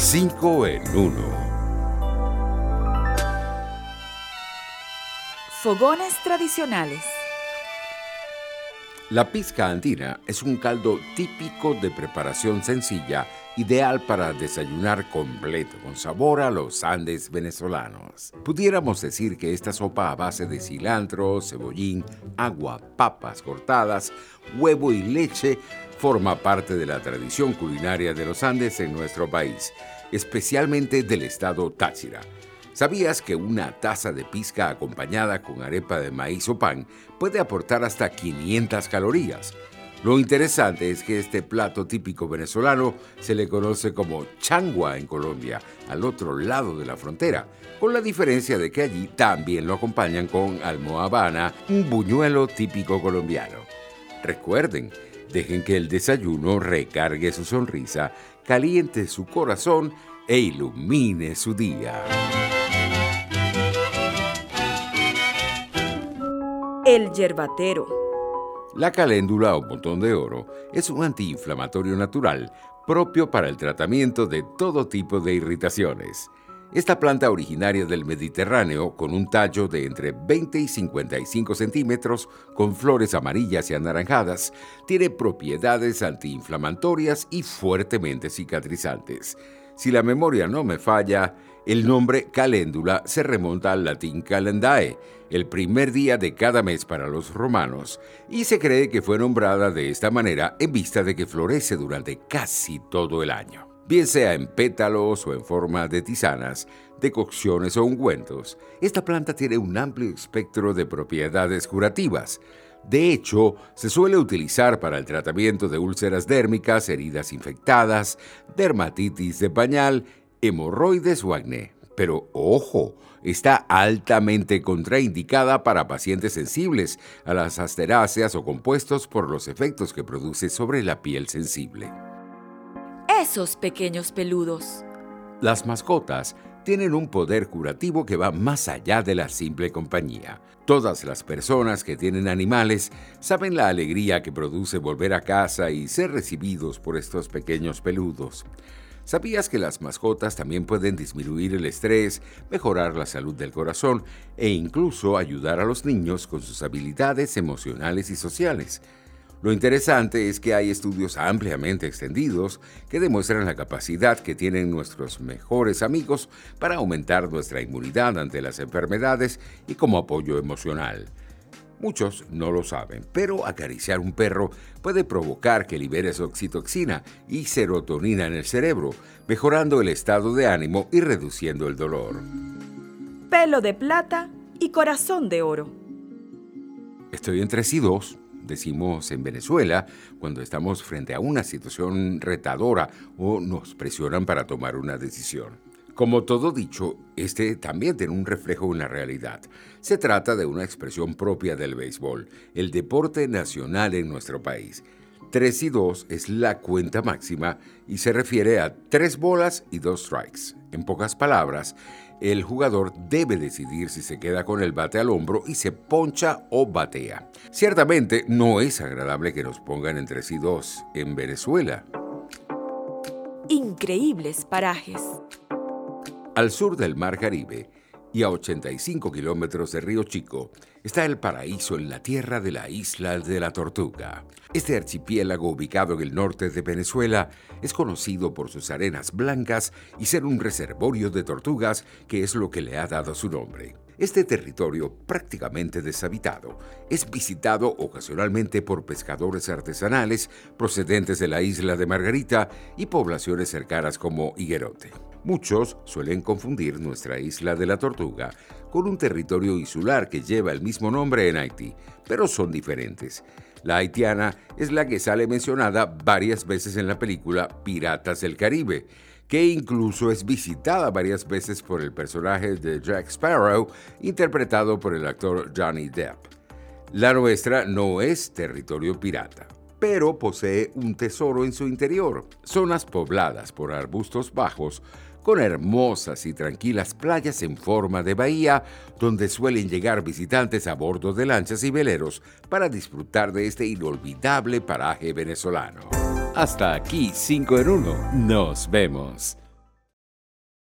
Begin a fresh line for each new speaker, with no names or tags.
5 en 1.
Fogones tradicionales.
La pizca andina es un caldo típico de preparación sencilla, ideal para desayunar completo, con sabor a los Andes venezolanos. Pudiéramos decir que esta sopa a base de cilantro, cebollín, agua, papas cortadas, huevo y leche forma parte de la tradición culinaria de los Andes en nuestro país, especialmente del estado Táchira. ¿Sabías que una taza de pizca acompañada con arepa de maíz o pan puede aportar hasta 500 calorías? Lo interesante es que este plato típico venezolano se le conoce como changua en Colombia, al otro lado de la frontera, con la diferencia de que allí también lo acompañan con almohabana, un buñuelo típico colombiano. Recuerden, dejen que el desayuno recargue su sonrisa, caliente su corazón e ilumine su día.
El yerbatero.
La caléndula o montón de oro es un antiinflamatorio natural propio para el tratamiento de todo tipo de irritaciones. Esta planta originaria del Mediterráneo, con un tallo de entre 20 y 55 centímetros, con flores amarillas y anaranjadas, tiene propiedades antiinflamatorias y fuertemente cicatrizantes. Si la memoria no me falla, el nombre caléndula se remonta al latín calendae, el primer día de cada mes para los romanos, y se cree que fue nombrada de esta manera en vista de que florece durante casi todo el año. Bien sea en pétalos o en forma de tisanas, decocciones o ungüentos, esta planta tiene un amplio espectro de propiedades curativas, de hecho, se suele utilizar para el tratamiento de úlceras dérmicas, heridas infectadas, dermatitis de pañal, hemorroides o acné. Pero ojo, está altamente contraindicada para pacientes sensibles a las asteráceas o compuestos por los efectos que produce sobre la piel sensible.
Esos pequeños peludos.
Las mascotas tienen un poder curativo que va más allá de la simple compañía. Todas las personas que tienen animales saben la alegría que produce volver a casa y ser recibidos por estos pequeños peludos. ¿Sabías que las mascotas también pueden disminuir el estrés, mejorar la salud del corazón e incluso ayudar a los niños con sus habilidades emocionales y sociales? Lo interesante es que hay estudios ampliamente extendidos que demuestran la capacidad que tienen nuestros mejores amigos para aumentar nuestra inmunidad ante las enfermedades y como apoyo emocional. Muchos no lo saben, pero acariciar un perro puede provocar que libere su oxitoxina y serotonina en el cerebro, mejorando el estado de ánimo y reduciendo el dolor.
Pelo de plata y corazón de oro.
Estoy entre sí dos decimos en Venezuela cuando estamos frente a una situación retadora o nos presionan para tomar una decisión. Como todo dicho, este también tiene un reflejo en la realidad. Se trata de una expresión propia del béisbol, el deporte nacional en nuestro país. 3 y 2 es la cuenta máxima y se refiere a tres bolas y dos strikes. En pocas palabras, el jugador debe decidir si se queda con el bate al hombro y se poncha o batea. Ciertamente no es agradable que nos pongan entre sí dos en Venezuela.
Increíbles parajes.
Al sur del Mar Caribe, y a 85 kilómetros de Río Chico está el paraíso en la tierra de la isla de la Tortuga. Este archipiélago ubicado en el norte de Venezuela es conocido por sus arenas blancas y ser un reservorio de tortugas que es lo que le ha dado su nombre. Este territorio, prácticamente deshabitado, es visitado ocasionalmente por pescadores artesanales procedentes de la isla de Margarita y poblaciones cercanas como Higuerote. Muchos suelen confundir nuestra isla de la Tortuga con un territorio insular que lleva el mismo nombre en Haití, pero son diferentes. La haitiana es la que sale mencionada varias veces en la película Piratas del Caribe, que incluso es visitada varias veces por el personaje de Jack Sparrow, interpretado por el actor Johnny Depp. La nuestra no es territorio pirata, pero posee un tesoro en su interior, zonas pobladas por arbustos bajos, con hermosas y tranquilas playas en forma de bahía, donde suelen llegar visitantes a bordo de lanchas y veleros para disfrutar de este inolvidable paraje venezolano. Hasta aquí 5 en 1. Nos vemos.